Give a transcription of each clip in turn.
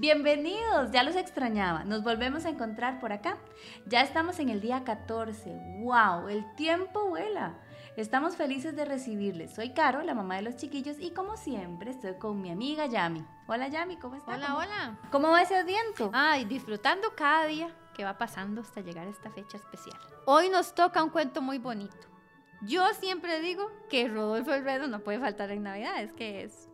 Bienvenidos, ya los extrañaba. Nos volvemos a encontrar por acá. Ya estamos en el día 14. ¡Wow! El tiempo vuela. Estamos felices de recibirles. Soy Caro, la mamá de los chiquillos, y como siempre estoy con mi amiga Yami. Hola Yami, ¿cómo estás? Hola, hola. ¿Cómo va ese asiento? Ay, disfrutando cada día que va pasando hasta llegar a esta fecha especial. Hoy nos toca un cuento muy bonito. Yo siempre digo que Rodolfo el no puede faltar en Navidad, es que es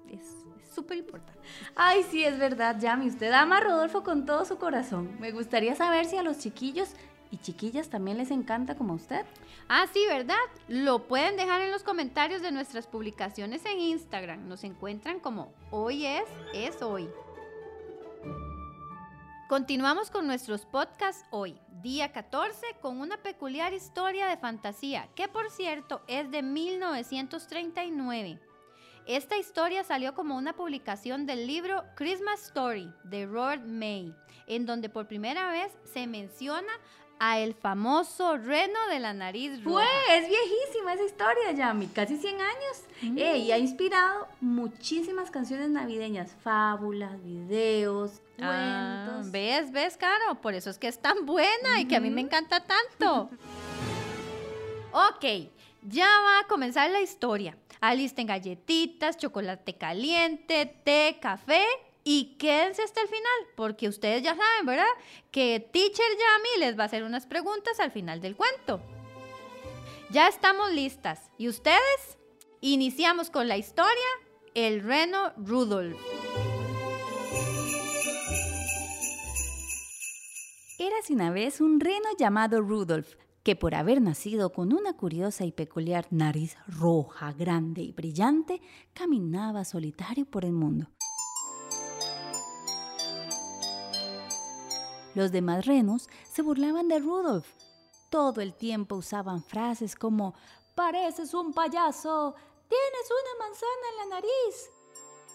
súper importante. Ay, sí, es verdad, Yami. Usted ama a Rodolfo con todo su corazón. Me gustaría saber si a los chiquillos y chiquillas también les encanta como a usted. Ah, sí, ¿verdad? Lo pueden dejar en los comentarios de nuestras publicaciones en Instagram. Nos encuentran como hoy es, es hoy. Continuamos con nuestros podcasts hoy, día 14, con una peculiar historia de fantasía, que por cierto es de 1939. Esta historia salió como una publicación del libro Christmas Story de Robert May, en donde por primera vez se menciona a el famoso reno de la nariz roja. Fue, es viejísima esa historia, Yami, casi 100 años. Mm. y ha inspirado muchísimas canciones navideñas, fábulas, videos, ah, cuentos. ¿Ves, ves, Caro? Por eso es que es tan buena y que a mí me encanta tanto. ok, ya va a comenzar la historia. Alisten galletitas, chocolate caliente, té, café y quédense hasta el final, porque ustedes ya saben, ¿verdad? Que Teacher Yami les va a hacer unas preguntas al final del cuento. Ya estamos listas. ¿Y ustedes? Iniciamos con la historia El reno Rudolf. Era una vez un reno llamado Rudolf, que por haber nacido con una curiosa y peculiar nariz roja, grande y brillante, caminaba solitario por el mundo. Los demás renos se burlaban de Rudolf. Todo el tiempo usaban frases como Pareces un payaso, tienes una manzana en la nariz.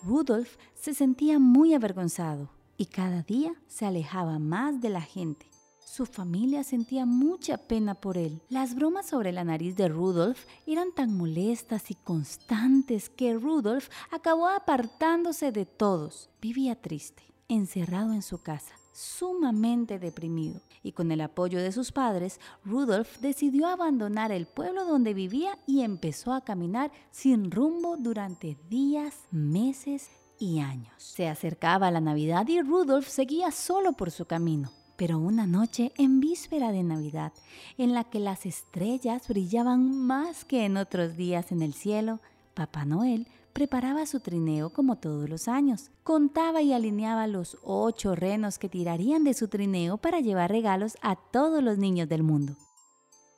Rudolf se sentía muy avergonzado y cada día se alejaba más de la gente. Su familia sentía mucha pena por él. Las bromas sobre la nariz de Rudolf eran tan molestas y constantes que Rudolf acabó apartándose de todos. Vivía triste, encerrado en su casa sumamente deprimido y con el apoyo de sus padres, Rudolf decidió abandonar el pueblo donde vivía y empezó a caminar sin rumbo durante días, meses y años. Se acercaba la Navidad y Rudolf seguía solo por su camino. Pero una noche en víspera de Navidad, en la que las estrellas brillaban más que en otros días en el cielo, Papá Noel preparaba su trineo como todos los años. Contaba y alineaba los ocho renos que tirarían de su trineo para llevar regalos a todos los niños del mundo.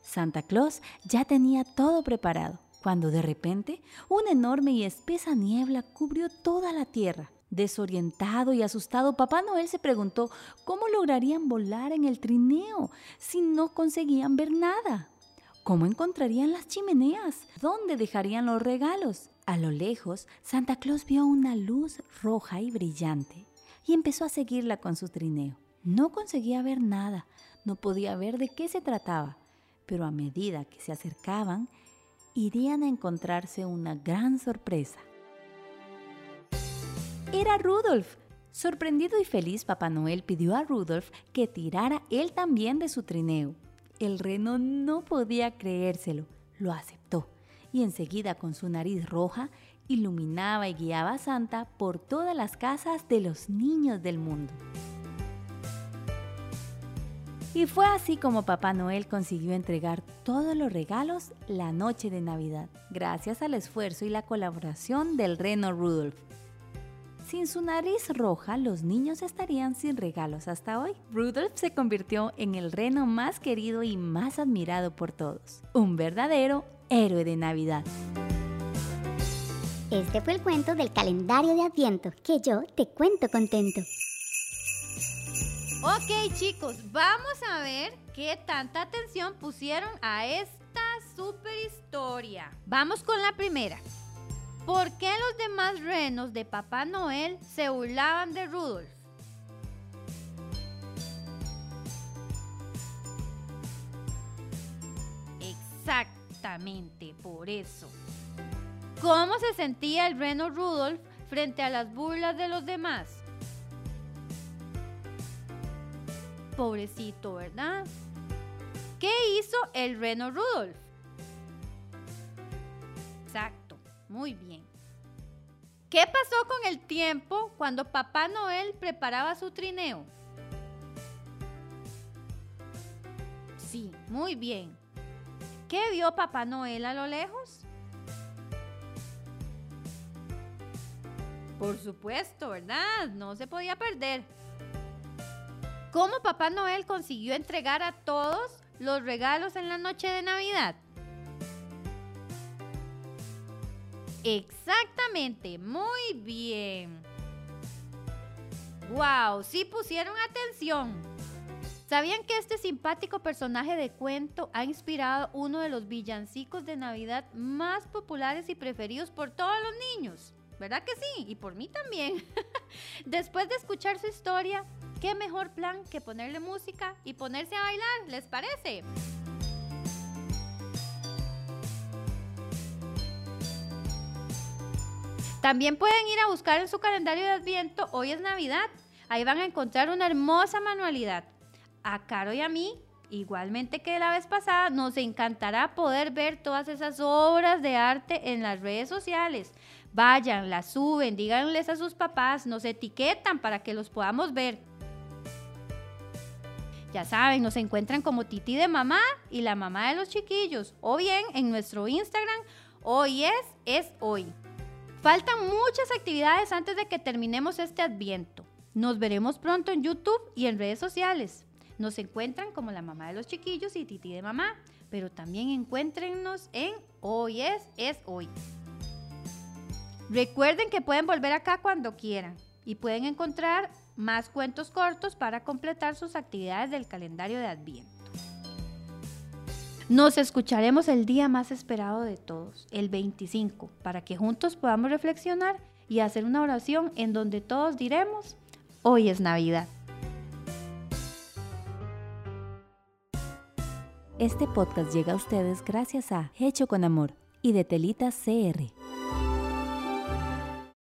Santa Claus ya tenía todo preparado, cuando de repente una enorme y espesa niebla cubrió toda la tierra. Desorientado y asustado, Papá Noel se preguntó cómo lograrían volar en el trineo si no conseguían ver nada. ¿Cómo encontrarían las chimeneas? ¿Dónde dejarían los regalos? A lo lejos, Santa Claus vio una luz roja y brillante y empezó a seguirla con su trineo. No conseguía ver nada, no podía ver de qué se trataba, pero a medida que se acercaban, irían a encontrarse una gran sorpresa. Era Rudolf. Sorprendido y feliz, Papá Noel pidió a Rudolf que tirara él también de su trineo. El reno no podía creérselo, lo aceptó y enseguida con su nariz roja iluminaba y guiaba a Santa por todas las casas de los niños del mundo. Y fue así como Papá Noel consiguió entregar todos los regalos la noche de Navidad, gracias al esfuerzo y la colaboración del reno Rudolf. Sin su nariz roja, los niños estarían sin regalos hasta hoy. Rudolf se convirtió en el reno más querido y más admirado por todos. Un verdadero héroe de Navidad. Este fue el cuento del calendario de Adviento, que yo te cuento contento. Ok chicos, vamos a ver qué tanta atención pusieron a esta super historia. Vamos con la primera. ¿Por qué los demás renos de Papá Noel se burlaban de Rudolf? Exactamente por eso. ¿Cómo se sentía el reno Rudolf frente a las burlas de los demás? pobrecito, ¿verdad? ¿Qué hizo el reno Rudolf? Muy bien. ¿Qué pasó con el tiempo cuando Papá Noel preparaba su trineo? Sí, muy bien. ¿Qué vio Papá Noel a lo lejos? Por supuesto, ¿verdad? No se podía perder. ¿Cómo Papá Noel consiguió entregar a todos los regalos en la noche de Navidad? Exactamente, muy bien. ¡Wow! Sí pusieron atención. ¿Sabían que este simpático personaje de cuento ha inspirado uno de los villancicos de Navidad más populares y preferidos por todos los niños? ¿Verdad que sí? Y por mí también. Después de escuchar su historia, ¿qué mejor plan que ponerle música y ponerse a bailar? ¿Les parece? También pueden ir a buscar en su calendario de Adviento, hoy es Navidad. Ahí van a encontrar una hermosa manualidad. A Caro y a mí, igualmente que la vez pasada, nos encantará poder ver todas esas obras de arte en las redes sociales. Vayan, las suben, díganles a sus papás, nos etiquetan para que los podamos ver. Ya saben, nos encuentran como Titi de mamá y la mamá de los chiquillos, o bien en nuestro Instagram, hoy es, es hoy. Faltan muchas actividades antes de que terminemos este adviento. Nos veremos pronto en YouTube y en redes sociales. Nos encuentran como la mamá de los chiquillos y Titi de mamá, pero también encuéntrennos en Hoy es, es hoy. Recuerden que pueden volver acá cuando quieran y pueden encontrar más cuentos cortos para completar sus actividades del calendario de Adviento. Nos escucharemos el día más esperado de todos, el 25, para que juntos podamos reflexionar y hacer una oración en donde todos diremos, hoy es Navidad. Este podcast llega a ustedes gracias a Hecho con Amor y de Telitas CR.